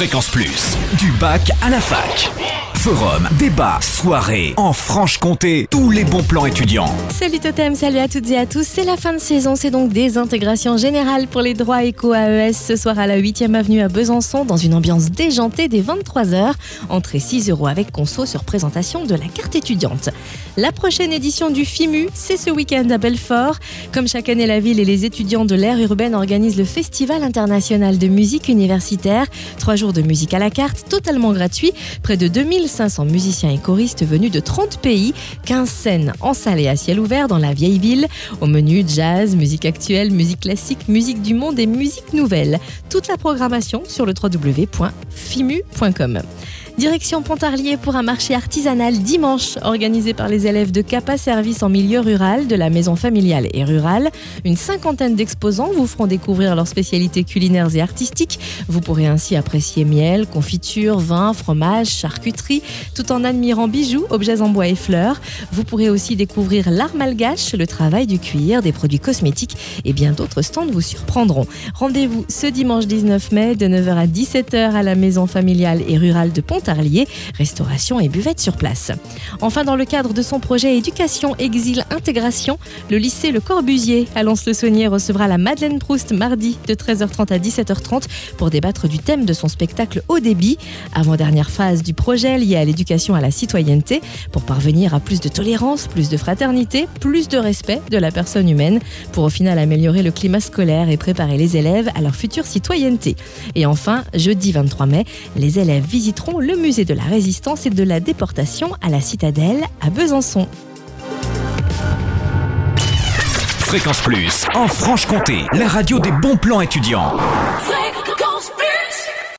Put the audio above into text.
Fréquence Plus, du bac à la fac. Forum, débat, soirée, en Franche-Comté, tous les bons plans étudiants. Salut Totem, salut à toutes et à tous. C'est la fin de saison, c'est donc désintégration générale pour les droits éco AES ce soir à la 8e avenue à Besançon dans une ambiance déjantée dès 23h. Entrée 6 euros avec conso sur présentation de la carte étudiante. La prochaine édition du FIMU, c'est ce week-end à Belfort. Comme chaque année, la ville et les étudiants de l'ère urbaine organisent le Festival international de musique universitaire. Trois jours de musique à la carte, totalement gratuit. Près de 2500 musiciens et choristes venus de 30 pays, 15 scènes en salle et à ciel ouvert dans la vieille ville. Au menu, jazz, musique actuelle, musique classique, musique du monde et musique nouvelle. Toute la programmation sur le www.fimu.com. Direction Pontarlier pour un marché artisanal dimanche organisé par les élèves de CAPA Service en milieu rural de la maison familiale et rurale. Une cinquantaine d'exposants vous feront découvrir leurs spécialités culinaires et artistiques. Vous pourrez ainsi apprécier miel, confiture, vin, fromage, charcuterie, tout en admirant bijoux, objets en bois et fleurs. Vous pourrez aussi découvrir l'art malgache, le travail du cuir, des produits cosmétiques et bien d'autres stands vous surprendront. Rendez-vous ce dimanche 19 mai de 9h à 17h à la maison familiale et rurale de Pontarlier restauration et buvette sur place. Enfin, dans le cadre de son projet Éducation, Exil, Intégration, le lycée Le Corbusier à Lons-le-Saunier recevra la Madeleine Proust mardi de 13h30 à 17h30 pour débattre du thème de son spectacle Haut débit, avant-dernière phase du projet lié à l'éducation à la citoyenneté, pour parvenir à plus de tolérance, plus de fraternité, plus de respect de la personne humaine, pour au final améliorer le climat scolaire et préparer les élèves à leur future citoyenneté. Et enfin, jeudi 23 mai, les élèves visiteront le musée de la résistance et de la déportation à la citadelle à Besançon. Fréquence Plus, en Franche-Comté, la radio des bons plans étudiants.